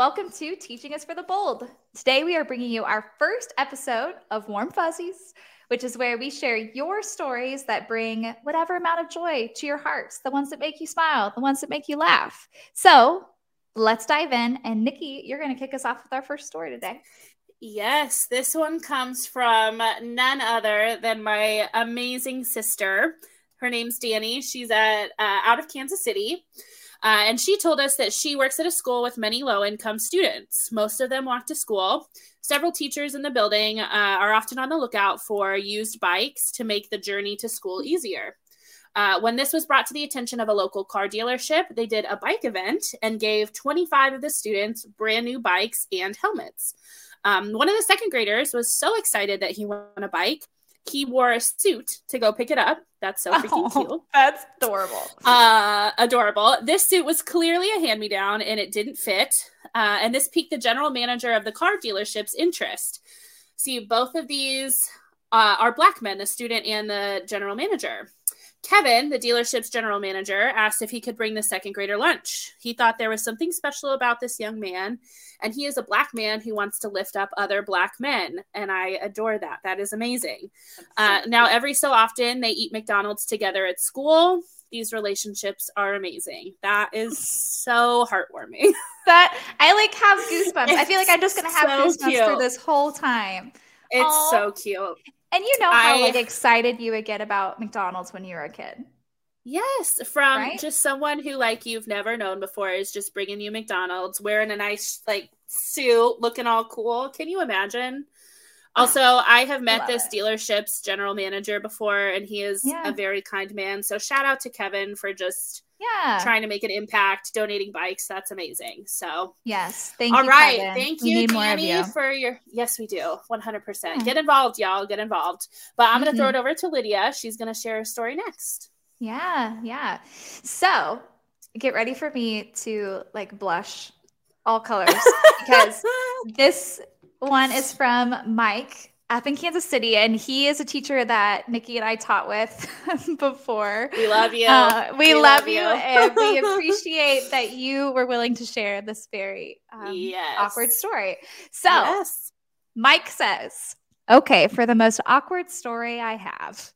Welcome to Teaching Us for the Bold. Today, we are bringing you our first episode of Warm Fuzzies, which is where we share your stories that bring whatever amount of joy to your hearts, the ones that make you smile, the ones that make you laugh. So, let's dive in. And Niki, you're going to kick us off with our first story today. Yes, this one comes from none other than my amazing sister. Her name's Danny. She's at uh, out of Kansas City. Uh, and she told us that she works at a school with many low income students. Most of them walk to school. Several teachers in the building uh, are often on the lookout for used bikes to make the journey to school easier. Uh, when this was brought to the attention of a local car dealership, they did a bike event and gave 25 of the students brand new bikes and helmets. Um, one of the second graders was so excited that he won a bike he wore a suit to go pick it up. That's so freaking oh, cute. That's adorable. Uh, adorable. This suit was clearly a hand me down and it didn't fit. Uh, and this piqued the general manager of the car dealership's interest. See, both of these uh, are black men, the student and the general manager. Kevin, the dealership's general manager, asked if he could bring the second grader lunch. He thought there was something special about this young man, and he is a black man who wants to lift up other black men. And I adore that. That is amazing. Uh, now, every so often, they eat McDonald's together at school. These relationships are amazing. That is so heartwarming. that I like have goosebumps. It's I feel like I'm just gonna have so goosebumps cute. through this whole time. It's Aww. so cute. And you know how I, like excited you would get about McDonald's when you were a kid. Yes, from right? just someone who like you've never known before is just bringing you McDonald's, wearing a nice like suit, looking all cool. Can you imagine? Also, I have met this it. dealership's general manager before, and he is yeah. a very kind man. So shout out to Kevin for just yeah. trying to make an impact donating bikes that's amazing. So yes. Thank all you right. Kevin. thank you danny you. for your yes we do. 100% yeah. get involved y'all. Get involved. But i'm gonna mm-hmm. throw it over to lydia. She's gonna share a story next. Yeah yeah. So get ready for me to like blush all colors because this one is from mike up in Kansas City, and he is a teacher that Niki and I taught with before. We love you. Uh, we, we, love, love you, and we appreciate that you were willing to share this very um, yes. awkward story. So, yes. Mike says, "Okay, for the most awkward story I have."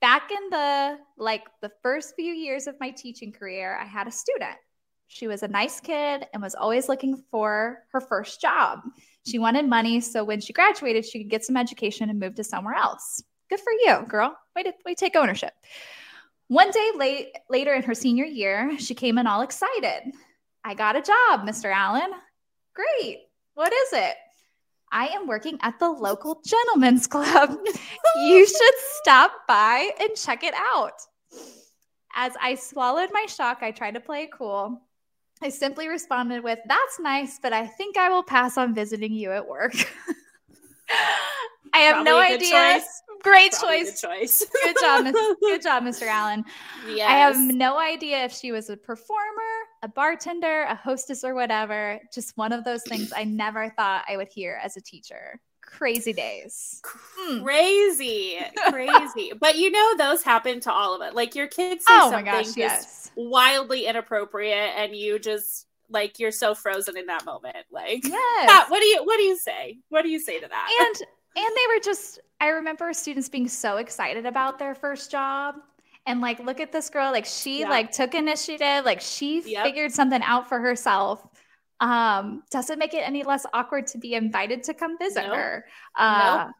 Back in the like the first few years of my teaching career, I had a student. She was a nice kid and was always looking for her first job. She wanted money, so when she graduated, she could get some education and move to somewhere else. Good for you, girl. Way to, way to take ownership. One day late, later in her senior year, she came in all excited. I got a job, Mr. Allen. Great. What is it? I am working at the local gentlemen's club. you should stop by and check it out. As I swallowed my shock, I tried to play cool. I simply responded with, That's nice, but I think I will pass on visiting you at work. I have Probably no idea. Choice. Great choice. choice. good job, good job, Mr. Allen. Yes. I have no idea if she was a performer, a bartender, a hostess, or whatever. Just one of those things I never thought I would hear as a teacher crazy days. Hmm. Crazy, crazy. but you know, those happen to all of us. Like your kids say oh something gosh, just yes. wildly inappropriate, and you just like you're so frozen in that moment. Like, yes. what do you what do you say? What do you say to that? And and they were just. I remember students being so excited about their first job. And like, look at this girl. Like, she yeah. like took initiative. Like, she yep. figured something out for herself um, doesn't make it any less awkward to be invited to come visit nope. her. Uh, nope.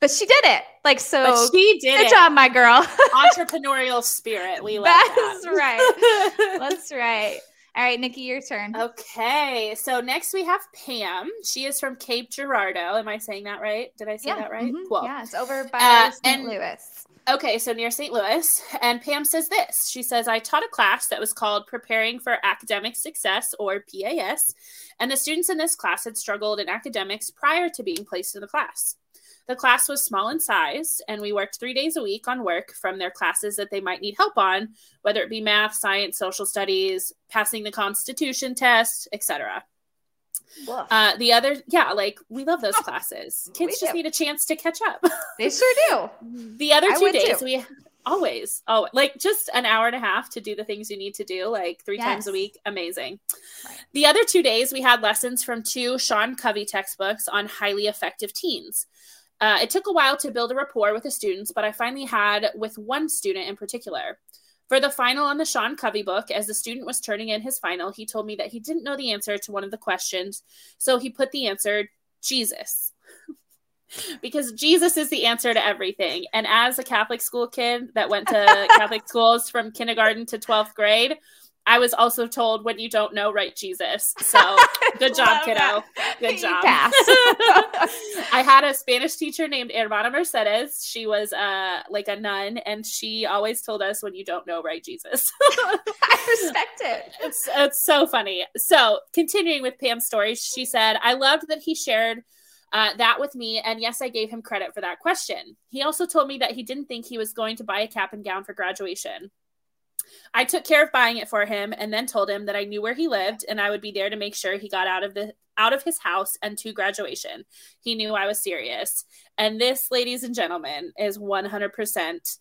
But she did it. Like so. But she did good it. job, my girl. Entrepreneurial spirit. We love that. That's right. That's right. All right, Niki, your turn. Okay. So next we have Pam. She is from Cape Girardeau. Am I saying that right? Did I say yeah. that right? Mm-hmm. Cool. Yeah, it's over by uh, St. Louis. Okay, so near St. Louis. And Pam says this She says, I taught a class that was called Preparing for Academic Success, or PAS, and the students in this class had struggled in academics prior to being placed in the class. The class was small in size, and we worked three days a week on work from their classes that they might need help on, whether it be math, science, social studies, passing the Constitution test, etc. Uh, the other, yeah, like we love those classes. Kids just need a chance to catch up. they sure do. The other two days, too. we Always. Oh, like just an hour and a half to do the things you need to do, like three yes. times a week. Amazing. Right. The other two days, we had lessons from two Sean Covey textbooks on highly effective teens. Uh, it took a while to build a rapport with the students, but I finally had with one student in particular. For the final on the Sean Covey book, as the student was turning in his final, he told me that he didn't know the answer to one of the questions, so he put the answer Jesus because Jesus is the answer to everything. And as a Catholic school kid that went to Catholic schools from kindergarten to 12th grade, I was also told when you don't know, write Jesus. So good job, kiddo. That. Good job. I had a Spanish teacher named Hermana Mercedes. She was uh, like a nun, and she always told us when you don't know, write Jesus. I respect it. It's, it's so funny. So continuing with Pam's story, she said, I loved that he shared uh, that with me. And yes, I gave him credit for that question. He also told me that he didn't think he was going to buy a cap and gown for graduation. I took care of buying it for him and then told him that I knew where he lived and I would be there to make sure he got out of the out of his house and to graduation. He knew I was serious. And this, ladies and gentlemen, is 100%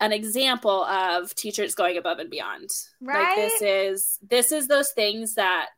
an example of teachers going above and beyond. Right. Like this is this is those things that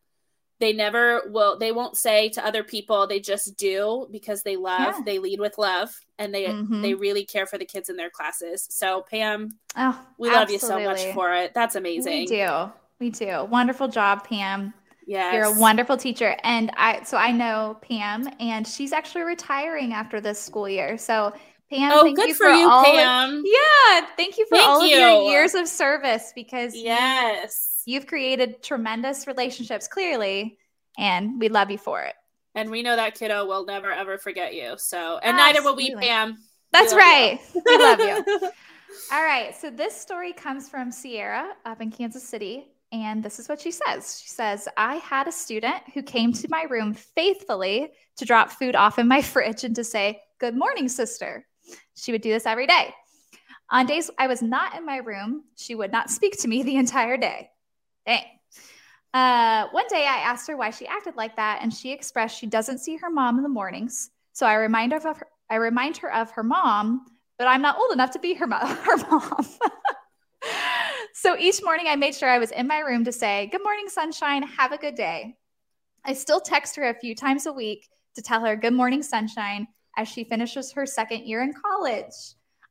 they never will they won't say to other people they just do because they love yeah. they lead with love and they mm-hmm. they really care for the kids in their classes so pam oh, we love you so much for it that's amazing we do we do wonderful job pam Yes. You're a wonderful teacher. And I so I know Pam and she's actually retiring after this school year. So Pam, oh, thank good you for, for you, Pam. Of, yeah, thank you for thank all you. of your years of service because yes, You've created tremendous relationships, clearly, and we love you for it. And we know that kiddo will never ever forget you. So, and Absolutely. neither will we, Pam. That's we right. we love you. All right. So this story comes from Sierra up in Kansas City. And this is what she says. She says, I had a student who came to my room faithfully to drop food off in my fridge and to say, Good morning, sister. She would do this every day. On days I was not in my room, she would not speak to me the entire day. Dang. Uh, one day I asked her why she acted like that, and she expressed she doesn't see her mom in the mornings. So I remind her of her, I remind her of her mom, but I'm not old enough to be her, mo- her mom. so each morning I made sure I was in my room to say, Good morning, sunshine. Have a good day. I still text her a few times a week to tell her, Good morning, sunshine, as she finishes her second year in college.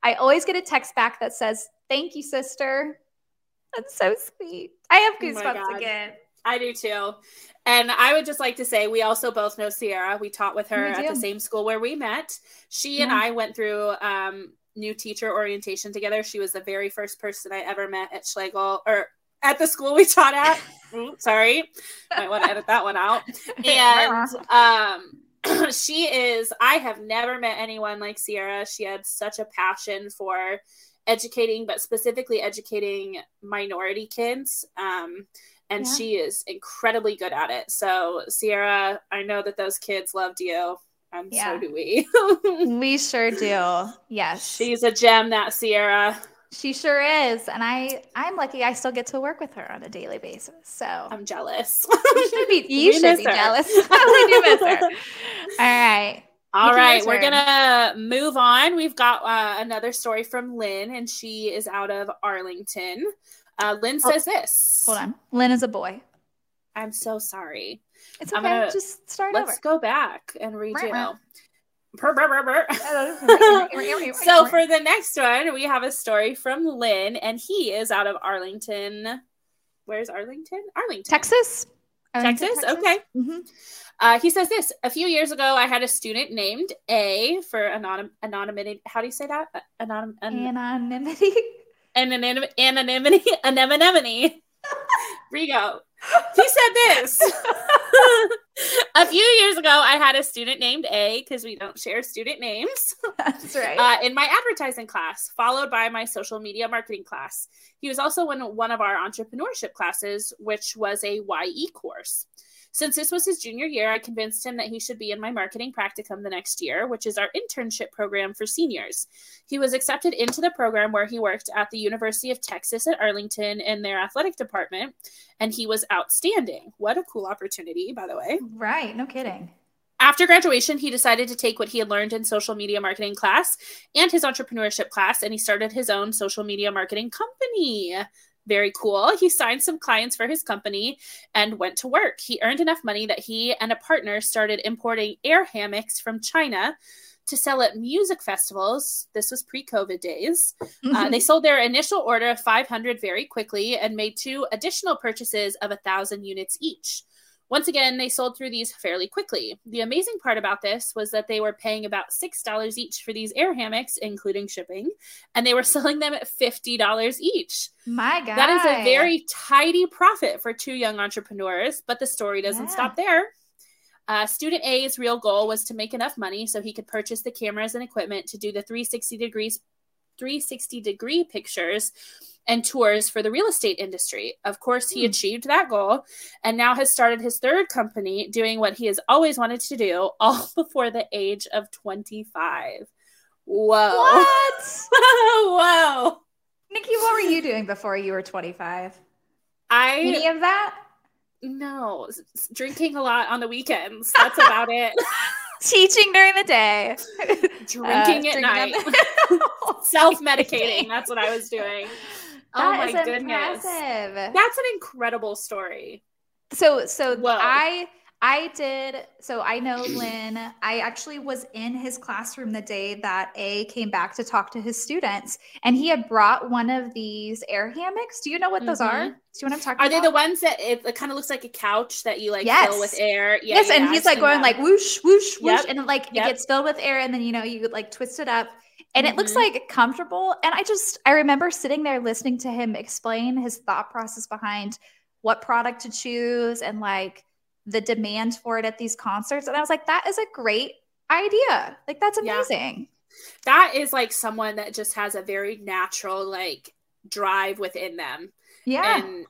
I always get a text back that says, Thank you, sister. That's so sweet. I have oh goosebumps oh again. I do too. And I would just like to say we also both know Sierra. We taught with her at the same school where we met. She yeah. and I went through um, new teacher orientation together. She was the very first person I ever met at Schlegel or at the school we taught at. sorry. Might want to edit that one out. And um, she is, I have never met anyone like Sierra. She had such a passion for educating, but specifically educating minority kids. Um, and yeah. she is incredibly good at it. So, Sierra, I know that those kids loved you, and yeah. so do we. we sure do. Yes, she's a gem, that Sierra. She sure is, and I I'm lucky I still get to work with her on a daily basis. So I'm jealous. you should be, you should be jealous. I do miss her. All right. All right, we're gonna move on. We've got uh, another story from Lynn, and she is out of Arlington. Uh, Lynn oh, says oh, this. Hold on, Lynn is a boy. I'm so sorry. It's okay. Gonna, Just start let's over. go back and read you. so for the next one, we have a story from Lynn, and he is out of Arlington. Where's Arlington? Arlington, Texas. Texas? Texas? Okay. Mm-hmm. Uh, he says this A few years ago, I had a student named A for anonym, anonymity. How do you say that? Anonym, an- anonymity. Anonymity. Anonymity. Anonymity. Rigo. He said this. a few years ago, I had a student named A because we don't share student names. That's right. Uh, in my advertising class, followed by my social media marketing class. He was also in one of our entrepreneurship classes, which was a YE course. Since this was his junior year, I convinced him that he should be in my marketing practicum the next year, which is our internship program for seniors. He was accepted into the program where he worked at the University of Texas at Arlington in their athletic department, and he was outstanding. What a cool opportunity, by the way. Right, no kidding. After graduation, he decided to take what he had learned in social media marketing class and his entrepreneurship class, and he started his own social media marketing company. Very cool. He signed some clients for his company and went to work. He earned enough money that he and a partner started importing air hammocks from China to sell at music festivals. This was pre COVID days. Mm-hmm. Uh, they sold their initial order of 500 very quickly and made two additional purchases of a 1,000 units each. Once again, they sold through these fairly quickly. The amazing part about this was that they were paying about $6 each for these air hammocks, including shipping, and they were selling them at $50 each. My God. That is a very tidy profit for two young entrepreneurs, but the story doesn't yeah. stop there. Uh, student A's real goal was to make enough money so he could purchase the cameras and equipment to do the 360 degrees 360 degree pictures and tours for the real estate industry. Of course, he hmm. achieved that goal and now has started his third company doing what he has always wanted to do, all before the age of 25. Whoa. What? Whoa. Niki, what were you doing before you were 25? I any of that? No, drinking a lot on the weekends. That's about it. Teaching during the day, drinking uh, at night, self medicating. That's what I was doing. Oh that oh my goodness. Impressive. That's an incredible story. So so Whoa. I I did so I know Lynn. I actually was in his classroom the day that A came back to talk to his students and he had brought one of these air hammocks. Do you know what mm-hmm. those are? Do you want to talk Are about? they the ones that it, it kind of looks like a couch that you like yes. fill with air? Yeah, yes, and he's like going like whoosh, whoosh, whoosh, yep. and like yep. it gets filled with air and then you know you like twist it up and mm-hmm. it looks mm-hmm. like comfortable and i just i remember sitting there listening to him explain his thought process behind what product to choose and like the demand for it at these concerts. And i was like that is a great idea. Like that's amazing. Yeah. that is like someone that just has a very natural like drive within them. Yeah. And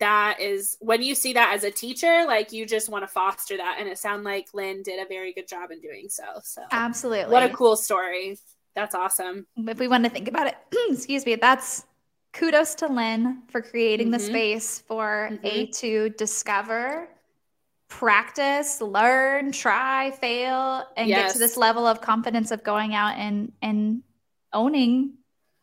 that is when you see that as a teacher like you just want to foster that. And it sounds like lynn did a very good job in doing so. So absolutely. what a cool story. That's awesome. If we want to think about it, excuse me, that's kudos to Lynn for creating mm-hmm. the space for mm-hmm. A to discover, practice, learn, try, fail, and yes. get to this level of confidence of going out and and owning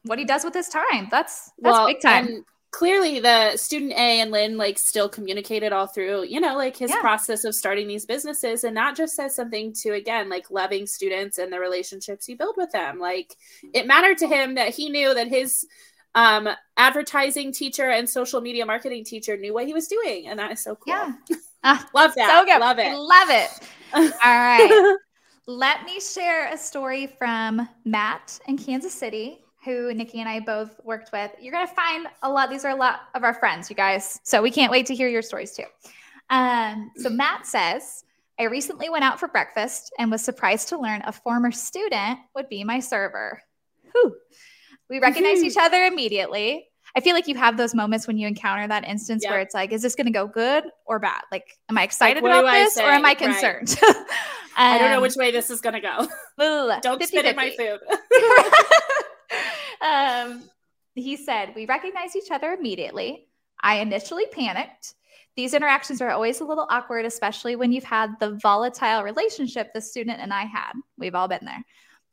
what he does with his time. That's that's well, big time clearly the student A and Lynn like still communicated all through, you know, like his yeah. process of starting these businesses. And that just says something to again, like loving students and the relationships he built with them. Like it mattered to him that he knew that his um advertising teacher and social media marketing teacher knew what he was doing. And that is so cool. Yeah. Uh, love that. So good. Love it. Love it. all right. Let me share a story from Matt in Kansas City who Niki and I both worked with, you're going to find a lot. These are a lot of our friends, you guys. So we can't wait to hear your stories too. Um, so Matt says, I recently went out for breakfast and was surprised to learn a former student would be my server. Whew. We recognized each other immediately. I feel like you have those moments when you encounter that instance yep. where it's like, is this going to go good or bad? Like, am I excited like, about this or am I concerned? Right. um, I don't know which way this is going to go. don't 50, spit 50. in my food um, he said, We recognize each other immediately. I initially panicked. These interactions are always a little awkward, especially when you've had the volatile relationship the student and I had. We've all been there.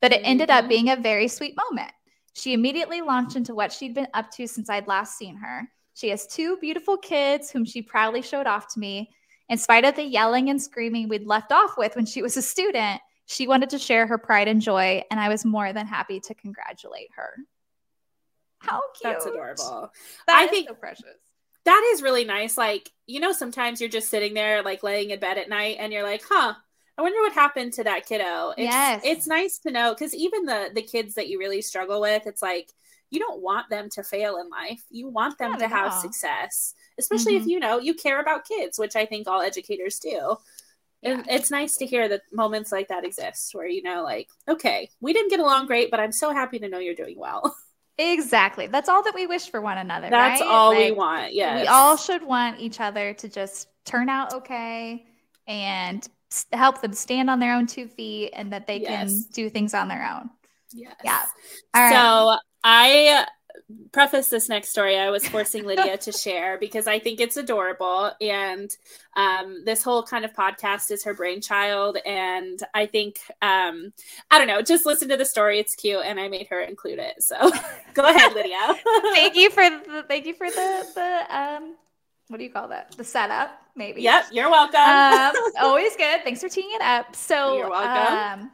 But it ended up mm-hmm. being a very sweet moment. She immediately launched into what she'd been up to since I'd last seen her. She has two beautiful kids whom she proudly showed off to me. In spite of the yelling and screaming we'd left off with when she was a student, she wanted to share her pride and joy, and I was more than happy to congratulate her. How cute. That's adorable. That I think so precious. That is really nice. Like, you know, sometimes you're just sitting there, like laying in bed at night, and you're like, huh, I wonder what happened to that kiddo. It's, yes. It's nice to know because even the the kids that you really struggle with, it's like you don't want them to fail in life. You want them Not to have all. success, especially mm-hmm. if you know you care about kids, which I think all educators do. Yeah. it's nice to hear that moments like that exist where you know like okay we didn't get along great but i'm so happy to know you're doing well exactly that's all that we wish for one another that's right? all like, we want yeah we all should want each other to just turn out okay and help them stand on their own two feet and that they yes. can do things on their own yes. yeah all right. so i preface this next story, I was forcing Lydia to share because I think it's adorable. And um, this whole kind of podcast is her brainchild. And I think, um, I don't know, just listen to the story. It's cute. And I made her include it. So go ahead, Lydia. thank you for the, thank you for the, the, um, what do you call that? The setup, maybe. Yep. You're welcome. um, always good. Thanks for teeing it up. So you're welcome. Um,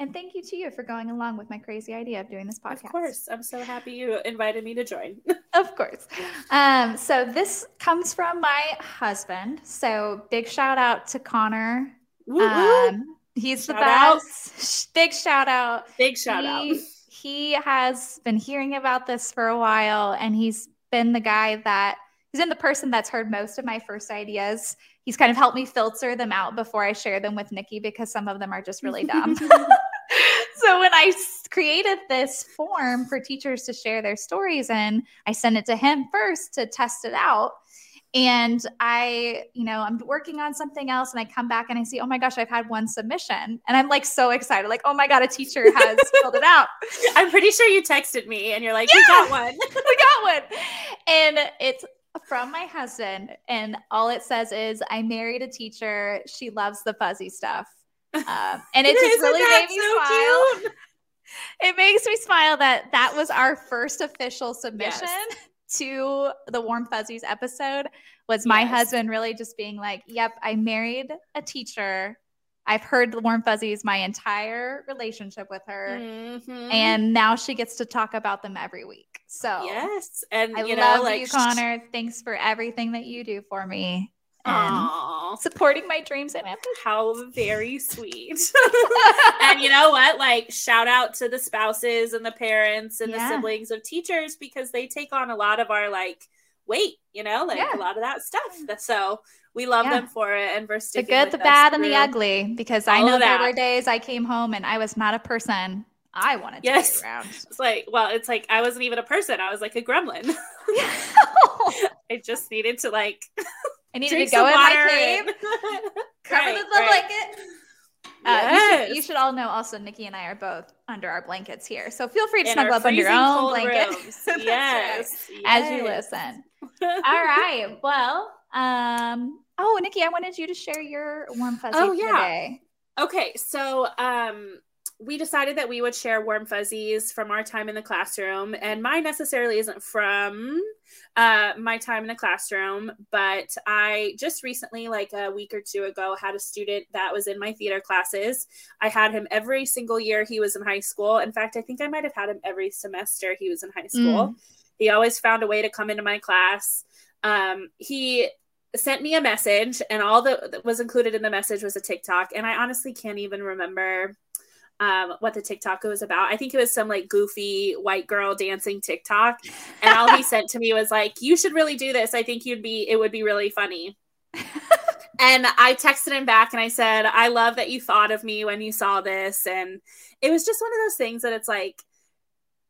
and thank you to you for going along with my crazy idea of doing this podcast. Of course. I'm so happy you invited me to join. of course. Um, so this comes from my husband. So big shout out to Connor. Um, he's shout the best. Out. Big shout out. Big shout he, out. He has been hearing about this for a while and he's been the guy that he's been the person that's heard most of my first ideas he's kind of helped me filter them out before I share them with Niki because some of them are just really dumb. so when I created this form for teachers to share their stories in, I sent it to him first to test it out. And I, you know, I'm working on something else and I come back and I see, oh my gosh, I've had one submission. And I'm like so excited, like, oh my God, a teacher has filled it out. I'm pretty sure you texted me and you're like, yeah, we got one. we got one. And it's from my husband. And all it says is, I married a teacher. She loves the fuzzy stuff. Um, and it just really made me so smile. Cute? It makes me smile that that was our first official submission yes. to the Warm Fuzzies episode. Was my yes. husband really just being like, "Yep, I married a teacher. I've heard the Warm Fuzzies my entire relationship with her, mm-hmm. and now she gets to talk about them every week." So yes, and I you love know, like, you, Connor. Thanks for everything that you do for me Aww. supporting my dreams and ambitions. How very sweet. and you know what? Like, shout out to the spouses and the parents and yeah. the siblings of teachers because they take on a lot of our like weight, you know, like yeah. a lot of that stuff. So we love yeah. them for it and for the good, the bad, and the ugly. Because I know there were days I came home and I was not a person I wanted yes. to be around. It's like, well, it's like I wasn't even a person. I was like a gremlin. I just needed to like I need to go in my cave, cover right, the right. blanket. Uh, yes. you, should, you, should, all know also Niki and I are both under our blankets here. So feel free to in snuggle up under your own blanket. yes, right, yes. As you listen. all right. Well, um, oh, Niki, I wanted you to share your warm fuzzy oh, yeah. today. Okay. So um we decided that we would share warm fuzzies from our time in the classroom and mine necessarily isn't from uh, my time in the classroom but i just recently like a week or two ago had a student that was in my theater classes. I had him every single year he was in high school. In fact i think i might have had him every semester he was in high school. Mm. he always found a way to come into my class. Um, he sent me a message and all that was included in the message was a tiktok and i honestly can't even remember um, what the TikTok was about. I think it was some like goofy white girl dancing TikTok. And all he sent to me was like, You should really do this. I think you'd be, it would be really funny. and I texted him back and I said, I love that you thought of me when you saw this. And it was just one of those things that it's like,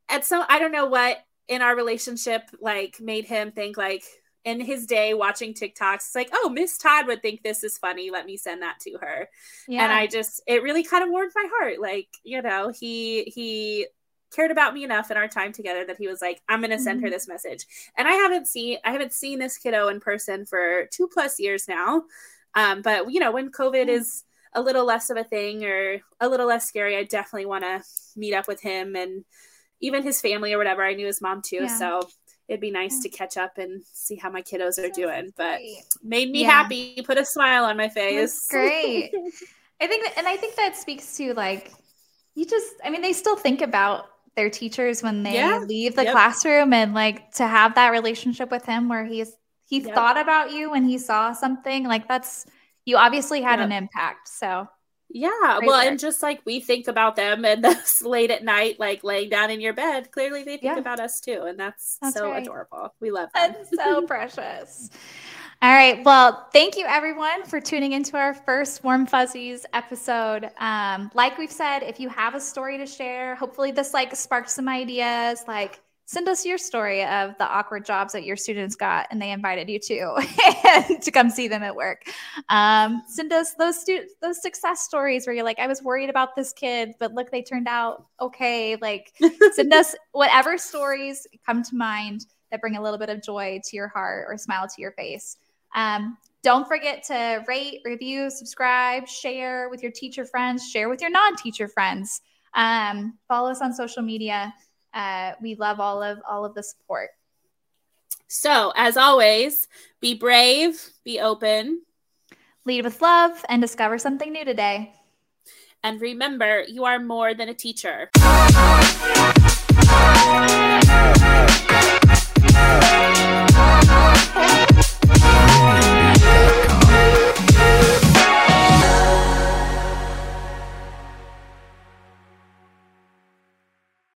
at so, I don't know what in our relationship like made him think like, in his day watching TikToks, it's like, oh, Miss Todd would think this is funny. Let me send that to her. Yeah. And I just, it really kind of warmed my heart. Like, you know, he, he, cared about me enough in our time together that he was like i'm going to send mm-hmm. her this message and i haven't seen i haven't seen this kiddo in person for two plus years now um, but you know when covid mm-hmm. is a little less of a thing or a little less scary i definitely want to meet up with him and even his family or whatever i knew his mom too yeah. so it'd be nice to catch up and see how my kiddos are doing. But made me yeah. happy, put a smile on my face. That's great. I think that, and I think that speaks to like, you just, I mean, they still think about their teachers when they yeah. leave the yep. classroom and like to have that relationship with him where he's, he yep. thought about you when he saw something like that's, you obviously had yep. an impact. So yeah, well, and just like we think about them and that's late at night, like laying down in your bed, clearly they think yeah. about us too. And that's, that's so right. adorable. We love them. That's so precious. All right. Well, thank you everyone for tuning into our first Warm Fuzzies episode. Um, like we've said, if you have a story to share, hopefully this like sparked some ideas, like send us your story of the awkward jobs that your students got and they invited you to to come see them at work. Um, send us those students those success stories where you're like, I was worried about this kid, but look, they turned out okay. Like send us whatever stories come to mind that bring a little bit of joy to your heart or smile to your face. Um, don't forget to rate, review, subscribe, share with your teacher friends, share with your non teacher friends. Um, follow us on social media. Uh, we love all of all of the support. So, as always, be brave, be open, lead with love, and discover something new today. And remember, you are more than a teacher.